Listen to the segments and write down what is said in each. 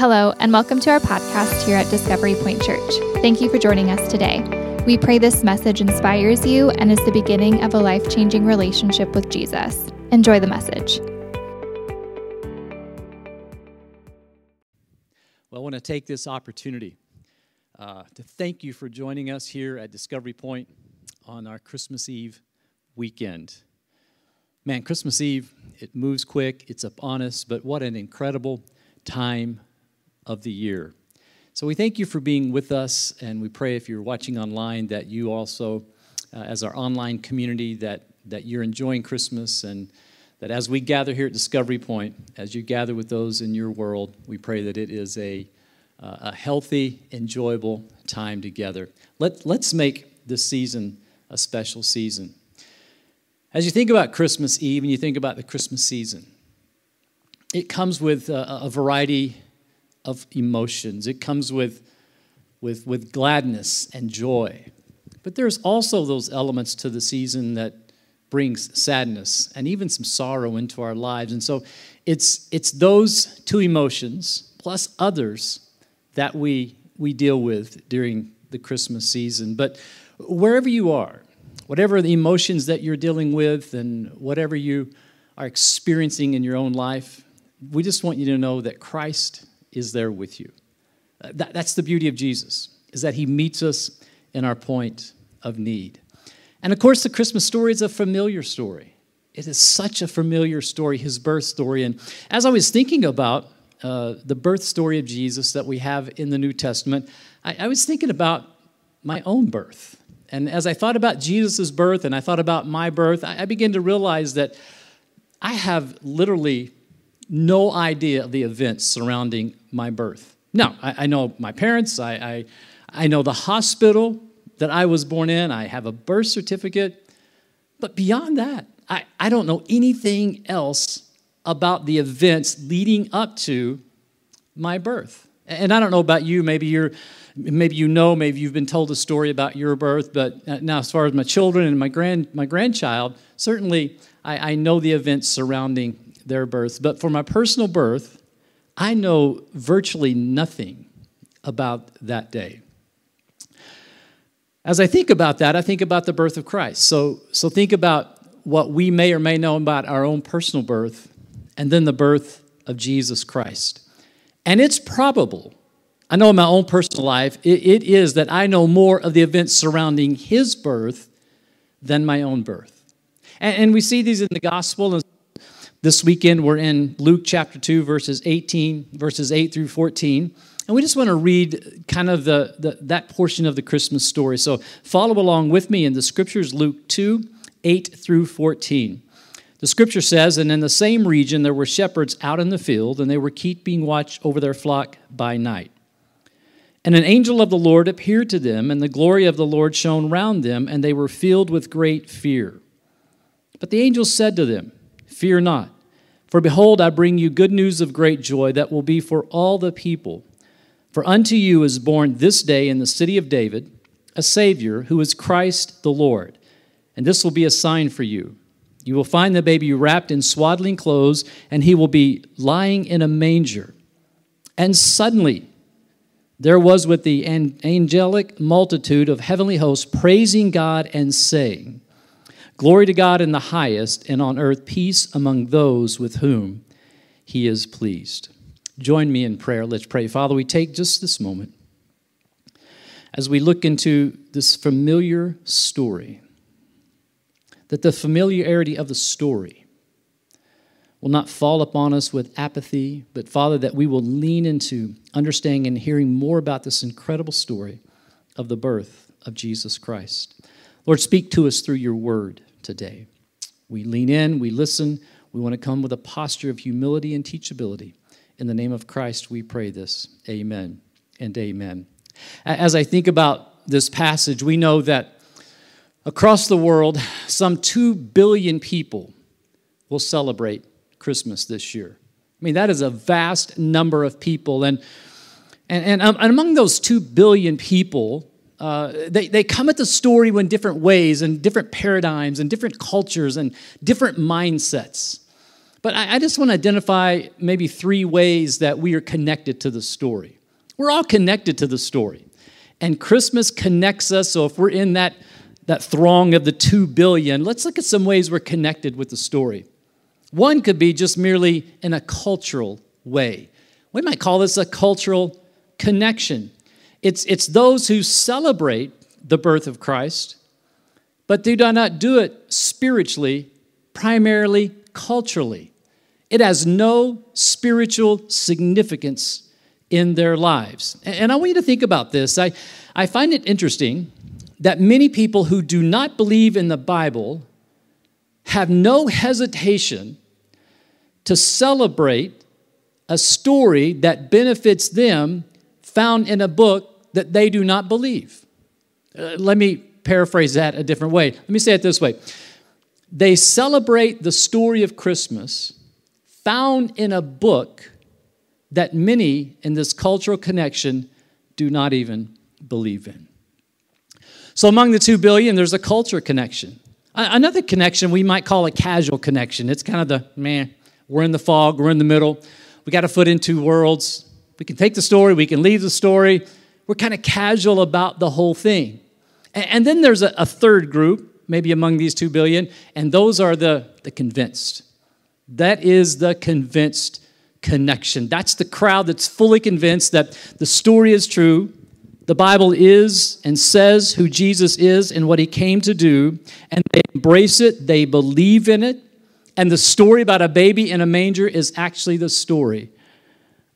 Hello, and welcome to our podcast here at Discovery Point Church. Thank you for joining us today. We pray this message inspires you and is the beginning of a life changing relationship with Jesus. Enjoy the message. Well, I want to take this opportunity uh, to thank you for joining us here at Discovery Point on our Christmas Eve weekend. Man, Christmas Eve, it moves quick, it's upon us, but what an incredible time of the year. So we thank you for being with us, and we pray if you're watching online that you also, uh, as our online community, that, that you're enjoying Christmas and that as we gather here at Discovery Point, as you gather with those in your world, we pray that it is a, uh, a healthy, enjoyable time together. Let, let's make this season a special season. As you think about Christmas Eve and you think about the Christmas season, it comes with a, a variety of emotions. It comes with, with, with gladness and joy. But there's also those elements to the season that brings sadness and even some sorrow into our lives. And so it's, it's those two emotions plus others that we, we deal with during the Christmas season. But wherever you are, whatever the emotions that you're dealing with and whatever you are experiencing in your own life, we just want you to know that Christ is there with you. Uh, that, that's the beauty of Jesus, is that he meets us in our point of need. And of course, the Christmas story is a familiar story. It is such a familiar story, his birth story. And as I was thinking about uh, the birth story of Jesus that we have in the New Testament, I, I was thinking about my own birth. And as I thought about Jesus' birth and I thought about my birth, I, I began to realize that I have literally no idea of the events surrounding my birth. Now, I, I know my parents, I, I, I know the hospital that I was born in, I have a birth certificate, but beyond that, I, I don't know anything else about the events leading up to my birth. And I don't know about you, maybe you're maybe you know, maybe you've been told a story about your birth, but uh, now as far as my children and my grand my grandchild, certainly I, I know the events surrounding their birth. But for my personal birth, I know virtually nothing about that day. As I think about that, I think about the birth of Christ. So, so think about what we may or may know about our own personal birth and then the birth of Jesus Christ. And it's probable, I know in my own personal life, it, it is that I know more of the events surrounding his birth than my own birth. And, and we see these in the gospel. And this weekend, we're in Luke chapter 2, verses 18, verses 8 through 14. And we just want to read kind of the, the, that portion of the Christmas story. So follow along with me in the scriptures, Luke 2, 8 through 14. The scripture says, And in the same region there were shepherds out in the field, and they were keeping watch over their flock by night. And an angel of the Lord appeared to them, and the glory of the Lord shone round them, and they were filled with great fear. But the angel said to them, Fear not, for behold, I bring you good news of great joy that will be for all the people. For unto you is born this day in the city of David a Savior who is Christ the Lord. And this will be a sign for you. You will find the baby wrapped in swaddling clothes, and he will be lying in a manger. And suddenly, there was with the angelic multitude of heavenly hosts praising God and saying, Glory to God in the highest, and on earth peace among those with whom he is pleased. Join me in prayer. Let's pray. Father, we take just this moment as we look into this familiar story, that the familiarity of the story will not fall upon us with apathy, but Father, that we will lean into understanding and hearing more about this incredible story of the birth of Jesus Christ. Lord, speak to us through your word today. We lean in, we listen, we want to come with a posture of humility and teachability. In the name of Christ, we pray this. Amen and amen. As I think about this passage, we know that across the world, some 2 billion people will celebrate Christmas this year. I mean, that is a vast number of people. And, and, and, um, among those 2 billion people, uh, they, they come at the story in different ways and different paradigms and different cultures and different mindsets. But I, I just want to identify maybe three ways that we are connected to the story. We're all connected to the story. And Christmas connects us. So if we're in that, that throng of the two billion, let's look at some ways we're connected with the story. One could be just merely in a cultural way. We might call this a cultural connection. It's, it's those who celebrate the birth of Christ, but do not do it spiritually, primarily culturally. It has no spiritual significance in their lives. And I want you to think about this. I, I find it interesting that many people who do not believe in the Bible have no hesitation to celebrate a story that benefits them found in a book that they do not believe. Uh, let me paraphrase that a different way. Let me say it this way They celebrate the story of Christmas found in a book that many in this cultural connection do not even believe in. So, among the two billion, there's a culture connection. Another connection we might call a casual connection. It's kind of the man, we're in the fog, we're in the middle, we got a foot in two worlds. We can take the story, we can leave the story. We're kind of casual about the whole thing. And then there's a third group, maybe among these two billion, and those are the, the convinced. That is the convinced connection. That's the crowd that's fully convinced that the story is true, the Bible is and says who Jesus is and what he came to do, and they embrace it, they believe in it, and the story about a baby in a manger is actually the story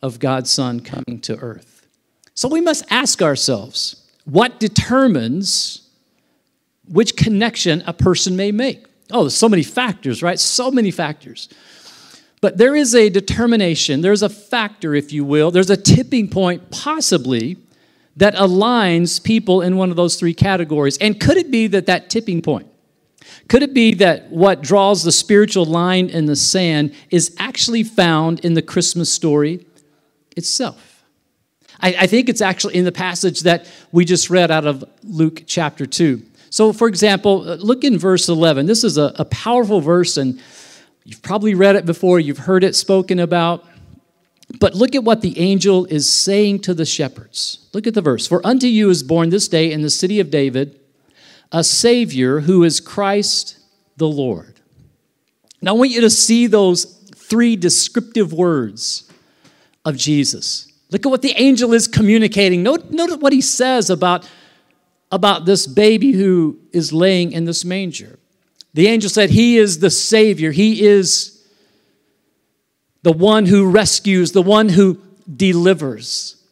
of God's Son coming to earth. So we must ask ourselves what determines which connection a person may make? Oh, there's so many factors, right? So many factors. But there is a determination, there's a factor, if you will, there's a tipping point, possibly, that aligns people in one of those three categories. And could it be that that tipping point, could it be that what draws the spiritual line in the sand is actually found in the Christmas story itself? I, I think it's actually in the passage that we just read out of Luke chapter 2. So, for example, uh, look in verse 11. This is a, a powerful verse, and You've probably read it before, you've heard it spoken about. But look at what the angel is saying to the shepherds. Look at the verse. For unto you is born this day in the city of David a Savior who is Christ the Lord. Now, I want you to see those three descriptive words of Jesus. Look at what the angel is communicating. Note, note what he says about, about this baby who is laying in this manger. The angel said, He is the Savior. He is the one who rescues, the one who delivers.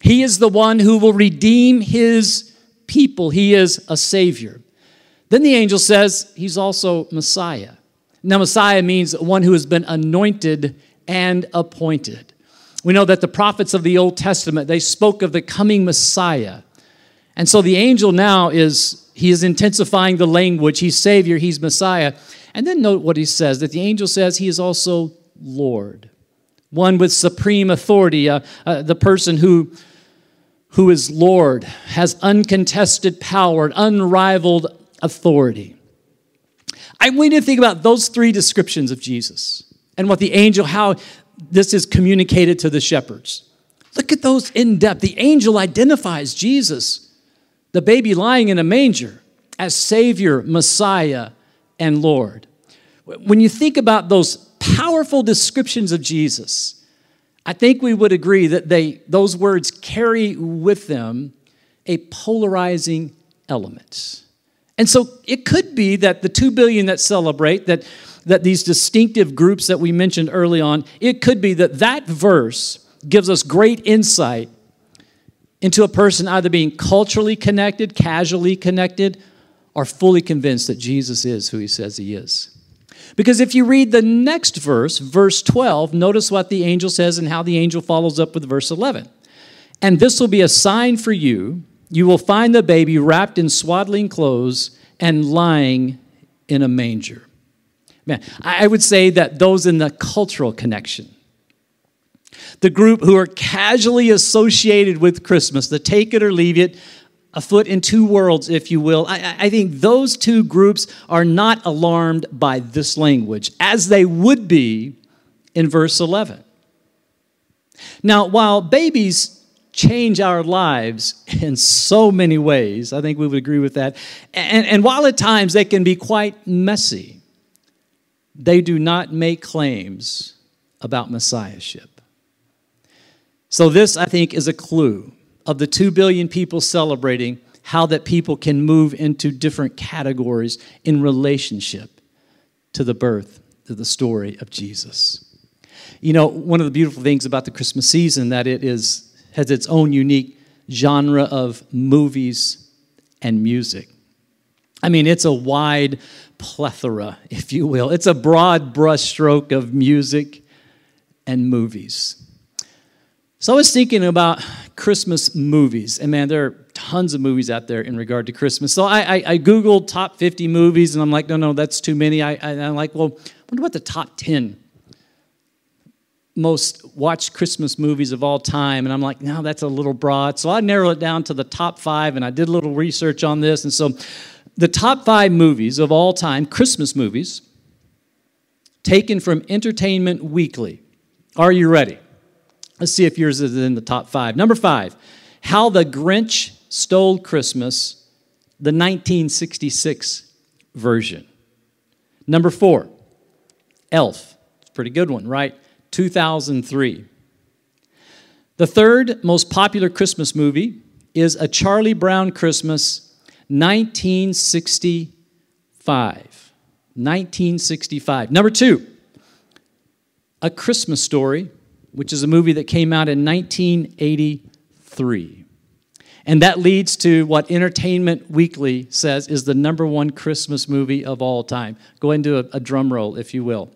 He is the one who will redeem His people. He is a Savior. Then the angel says, He's also Messiah. Now, Messiah means one who has been anointed and appointed. We know that the prophets of the Old Testament, they spoke of the coming Messiah. And so the angel now is he is intensifying the language. He's Savior, He's Messiah. And then note what he says that the angel says He is also Lord, one with supreme authority, uh, uh, the person who, who is Lord, has uncontested power, unrivaled authority. I want you to think about those three descriptions of Jesus and what the angel, how this is communicated to the shepherds. Look at those in depth. The angel identifies Jesus the baby lying in a manger as Savior, Messiah, and Lord. When you think about those powerful descriptions of Jesus, I think we would agree that they, those words carry with them a polarizing element. And so it could be that the 2 billion that celebrate, that, that these distinctive groups that we mentioned early on, it could be that that verse gives us great insight into a person either being culturally connected, casually connected, or fully convinced that Jesus is who he says he is. Because if you read the next verse, verse 12, notice what the angel says and how the angel follows up with verse 11. And this will be a sign for you. You will find the baby wrapped in swaddling clothes and lying in a manger. Man, I would say that those in the cultural connection, the group who are casually associated with Christmas, the take it or leave it, a foot in two worlds, if you will. I, I, think those two groups are not alarmed by this language, as they would be in verse 11. Now, while babies change our lives in so many ways, I think we would agree with that, and, and while at times they can be quite messy, they do not make claims about messiahship. So, this, I think, is a clue of the 2 billion people celebrating how that people can move into different categories in relationship to the birth of the story of Jesus. You know, one of the beautiful things about the Christmas season that it is has its own unique genre of movies and music. I mean, it's a wide plethora, if you will. It's a broad brushstroke of music and movies. So I was thinking about Christmas movies, and man, there are tons of movies out there in regard to Christmas. So I, I, I Googled top 50 movies, and I'm like, no, no, that's too many. I, I, am like, well, what the top 10 most watched Christmas movies of all time. And I'm like, no, that's a little broad. So I narrowed it down to the top five, and I did a little research on this. And so the top five movies of all time, Christmas movies, taken from Entertainment Weekly. Are you ready? Let's see if yours is in the top five. Number five, How the Grinch Stole Christmas, the 1966 version. Number four, Elf. It's a pretty good one, right? 2003. The third most popular Christmas movie is A Charlie Brown Christmas 1965. 1965. Number two, A Christmas Story, which is a movie that came out in 1983. And that leads to what Entertainment Weekly says is the number one Christmas movie of all time. Go into a, a drum roll, if you will.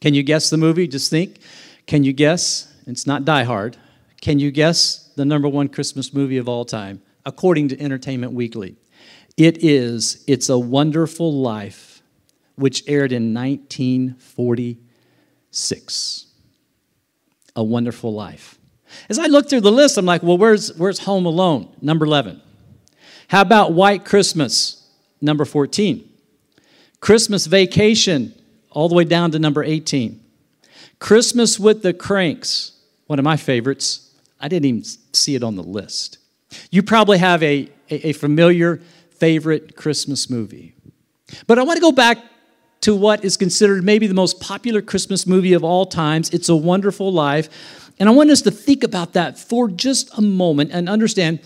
Can you guess the movie? Just think. Can you guess? It's not Die Hard. Can you guess the number one Christmas movie of all time? According to Entertainment Weekly. It is It's a Wonderful Life, which aired in 1946. A Wonderful Life. As I look through the list, I'm like, well, where's, where's Home Alone? Number 11. How about White Christmas? Number 14. Christmas Vacation, all the way down to number 18. Christmas with the Kranks, one of my favorites. I didn't even see it on the list. You probably have a, a, a familiar favorite Christmas movie. But I want to go back to what is considered maybe the most popular Christmas movie of all times It's a Wonderful Life. And I want us to think about that for just a moment and understand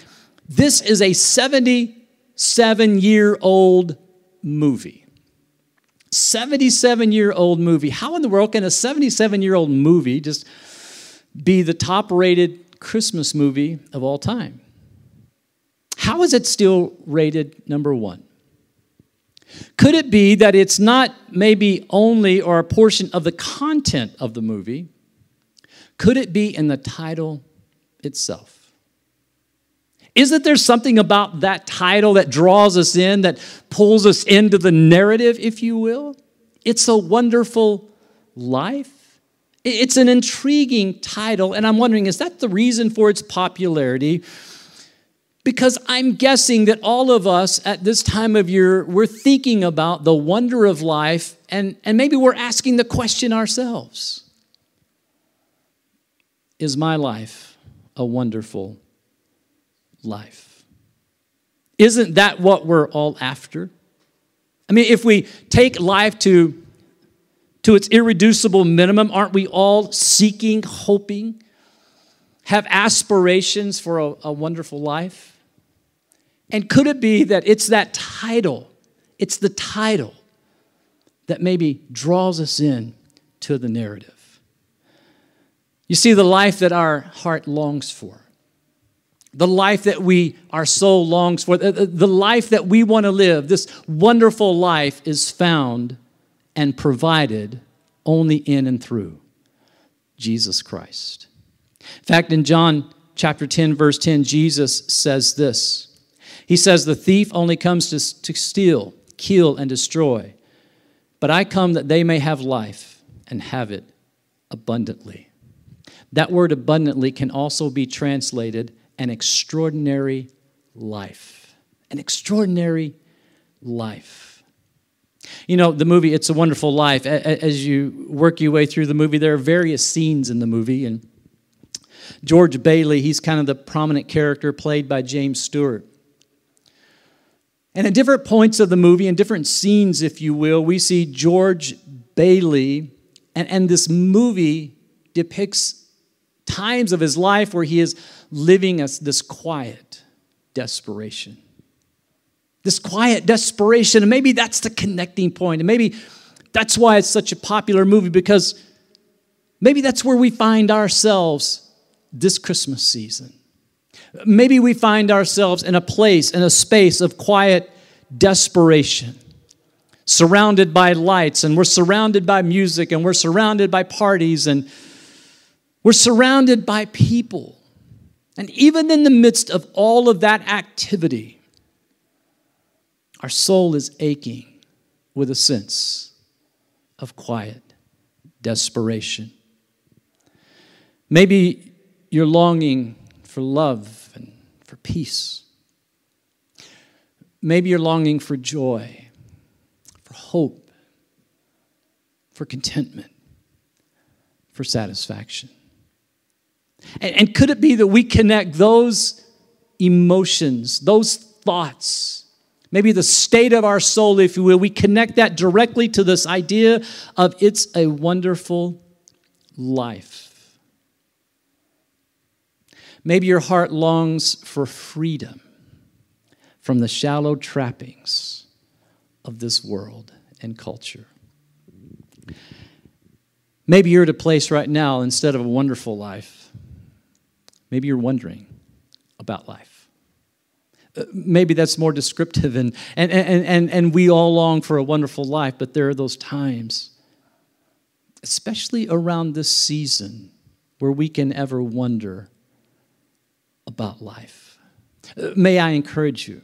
this is a 77 year old movie. 77 year old movie. How in the world can a 77 year old movie just be the top rated Christmas movie of all time? How is it still rated number one? Could it be that it's not maybe only or a portion of the content of the movie? Could it be in the title itself? Is it there something about that title that draws us in, that pulls us into the narrative, if you will? It's a wonderful life. It's an intriguing title, and I'm wondering is that the reason for its popularity? Because I'm guessing that all of us at this time of year, we're thinking about the wonder of life, and, and maybe we're asking the question ourselves Is my life a wonderful life? Isn't that what we're all after? I mean, if we take life to, to its irreducible minimum, aren't we all seeking, hoping, have aspirations for a, a wonderful life? And could it be that it's that title, it's the title that maybe draws us in to the narrative? You see, the life that our heart longs for, the life that we, our soul longs for, the, life that we want to live, this wonderful life is found and provided only in and through Jesus Christ. In fact, in John chapter 10, verse 10, Jesus says this he says, The thief only comes to, to steal, kill, and destroy. But I come that they may have life and have it abundantly. That word abundantly can also be translated an extraordinary life, an extraordinary life. You know, the movie It's a Wonderful Life, as you work your way through the movie, there are various scenes in the movie. And George Bailey, he's kind of the prominent character played by James Stewart. And at different points of the movie, in different scenes, if you will, we see George Bailey, and, and this movie depicts times of his life where he is living as this quiet desperation. This quiet desperation, and maybe that's the connecting point, and maybe that's why it's such a popular movie because maybe that's where we find ourselves this Christmas season. Maybe we find ourselves in a place, in a space of quiet desperation, surrounded by lights, and we're surrounded by music, and we're surrounded by parties, and we're surrounded by people. And even in the midst of all of that activity, our soul is aching with a sense of quiet desperation. Maybe you're longing for love and for peace. Maybe you're longing for joy, for hope, for contentment, for satisfaction. And, and could it be that we connect those emotions, those thoughts, maybe the state of our soul, if you will, we connect that directly to this idea of it's a wonderful life. Maybe your heart longs for freedom from the shallow trappings of this world and culture. Maybe you're at a place right now, instead of a wonderful life, maybe you're wondering about life. Uh, maybe that's more descriptive, and, and, and, and, and we all long for a wonderful life, but there are those times, especially around this season, where we can ever wonder about life. May I encourage you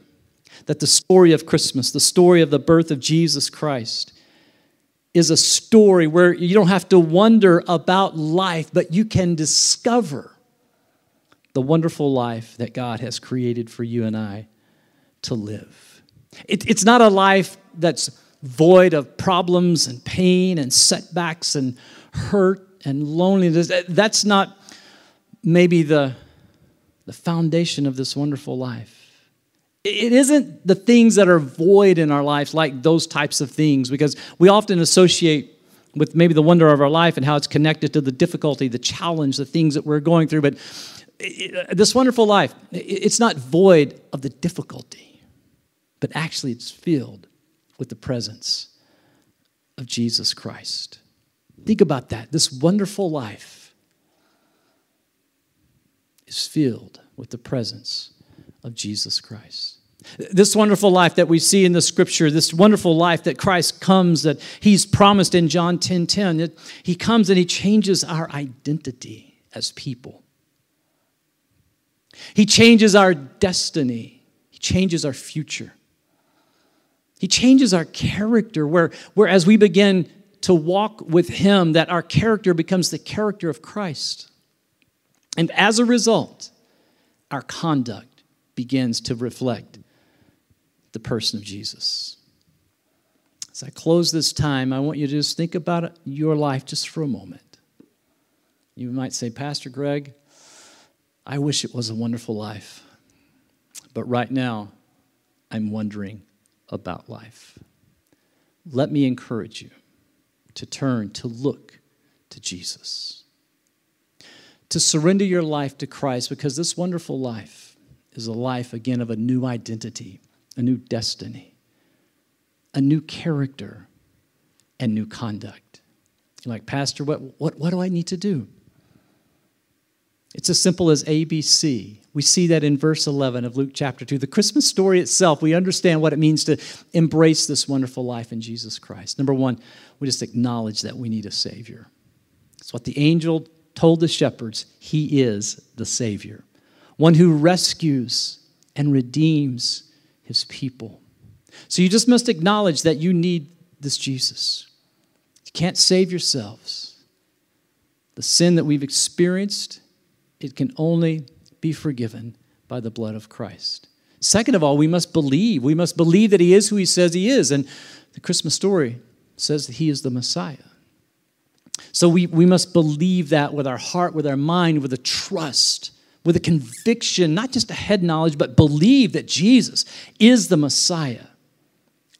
that the story of Christmas, the story of the birth of Jesus Christ, is a story where you don't have to wonder about life, but you can discover the wonderful life that God has created for you and I to live. It, it's not a life that's void of problems and pain and setbacks and hurt and loneliness. That's not maybe the the foundation of this wonderful life. It isn't the things that are void in our lives like those types of things, because we often associate with maybe the wonder of our life and how it's connected to the difficulty, the challenge, the things that we're going through. But this wonderful life, it's not void of the difficulty, but actually it's filled with the presence of Jesus Christ. Think about that. This wonderful life is filled with the presence of Jesus Christ. This wonderful life that we see in the scripture, this wonderful life that Christ comes, that He's promised in John 10 10, it, He comes and He changes our identity as people. He changes our destiny, He changes our future. He changes our character, where, where as we begin to walk with Him, that our character becomes the character of Christ. And as a result, our conduct begins to reflect the person of Jesus. As I close this time, I want you to just think about your life just for a moment. You might say, Pastor Greg, I wish it was a wonderful life. But right now, I'm wondering about life. Let me encourage you to turn, to look to Jesus to surrender your life to Christ because this wonderful life is a life, again, of a new identity, a new destiny, a new character, and new conduct. You're like, Pastor, what, what, what do I need to do? It's as simple as ABC. We see that in verse 11 of Luke chapter 2. The Christmas story itself, we understand what it means to embrace this wonderful life in Jesus Christ. Number one, we just acknowledge that we need a Savior. It's what the angel told the shepherds, He is the Savior, one who rescues and redeems His people. So you just must acknowledge that you need this Jesus. You can't save yourselves. The sin that we've experienced, it can only be forgiven by the blood of Christ. Second of all, we must believe. We must believe that He is who He says He is. And the Christmas story says that He is the Messiah. So we, we must believe that with our heart, with our mind, with a trust, with a conviction, not just a head knowledge, but believe that Jesus is the Messiah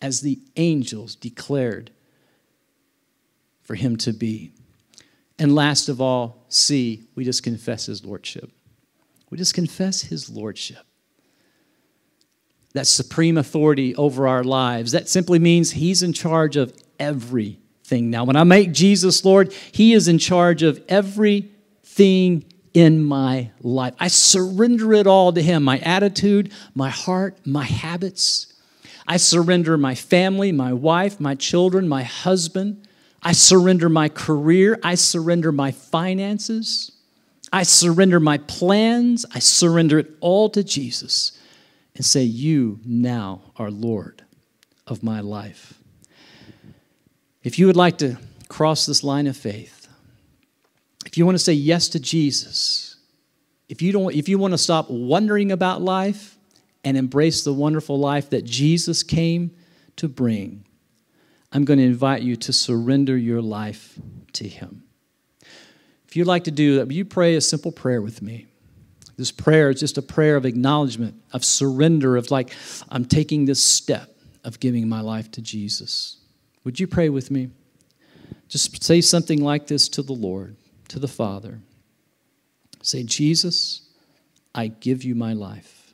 as the angels declared for him to be. And last of all, C, we just confess his lordship. We just confess his lordship. That supreme authority over our lives. That simply means he's in charge of everything. Now, when I make Jesus Lord, he is in charge of everything in my life. I surrender it all to him my attitude, my heart, my habits. I surrender my family, my wife, my children, my husband. I surrender my career. I surrender my finances. I surrender my plans. I surrender it all to Jesus and say, You now are Lord of my life. If you would like to cross this line of faith, if you want to say yes to Jesus, if you, don't, if you want to stop wondering about life and embrace the wonderful life that Jesus came to bring, I'm going to invite you to surrender your life to Him. If you'd like to do that, you pray a simple prayer with me? This prayer is just a prayer of acknowledgement, of surrender, of like, I'm taking this step of giving my life to Jesus. Would you pray with me? Just say something like this to the Lord, to the Father. Say, Jesus, I give you my life.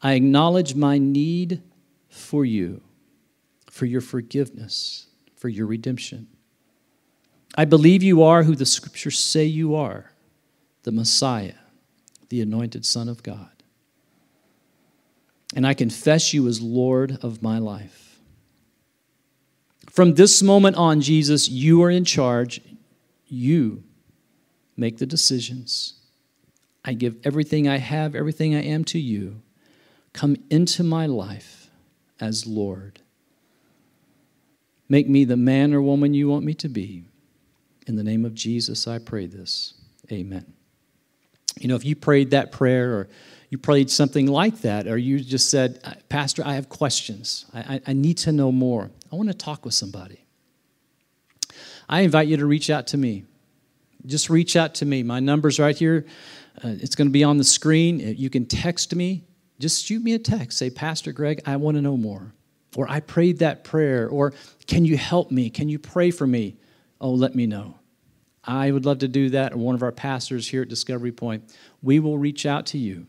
I acknowledge my need for you for your forgiveness, for your redemption. I believe you are who the scriptures say you are the Messiah, the anointed Son of God. And I confess you as Lord of my life. From this moment on, Jesus, you are in charge. You make the decisions. I give everything I have, everything I am to you. Come into my life as Lord. Make me the man or woman you want me to be. In the name of Jesus, I pray this. Amen. You know, if you prayed that prayer or you prayed something like that, or you just said, Pastor, I have questions, I, I, I need to know more, I want to talk with somebody. I invite you to reach out to me. Just reach out to me. My number's right here. Uh, it's going to be on the screen. You can text me. Just shoot me a text. Say, Pastor Greg, I want to know more or I prayed that prayer, or can you help me? Can you pray for me? Oh, let me know. I would love to do that, or one of our pastors here at Discovery Point. We will reach out to you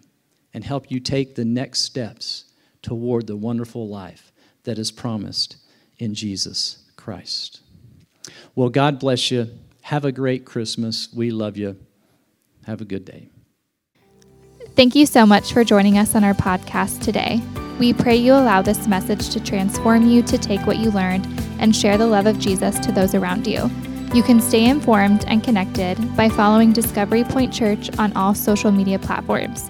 and help you take the next steps toward the wonderful life that is promised in Jesus Christ. Well, God bless you. Have a great Christmas. We love you. Have a good day. Thank you so much for joining us on our podcast today. We pray you allow this message to transform you to take what you learned and share the love of Jesus to those around you. You can stay informed and connected by following Discovery Point Church on all social media platforms.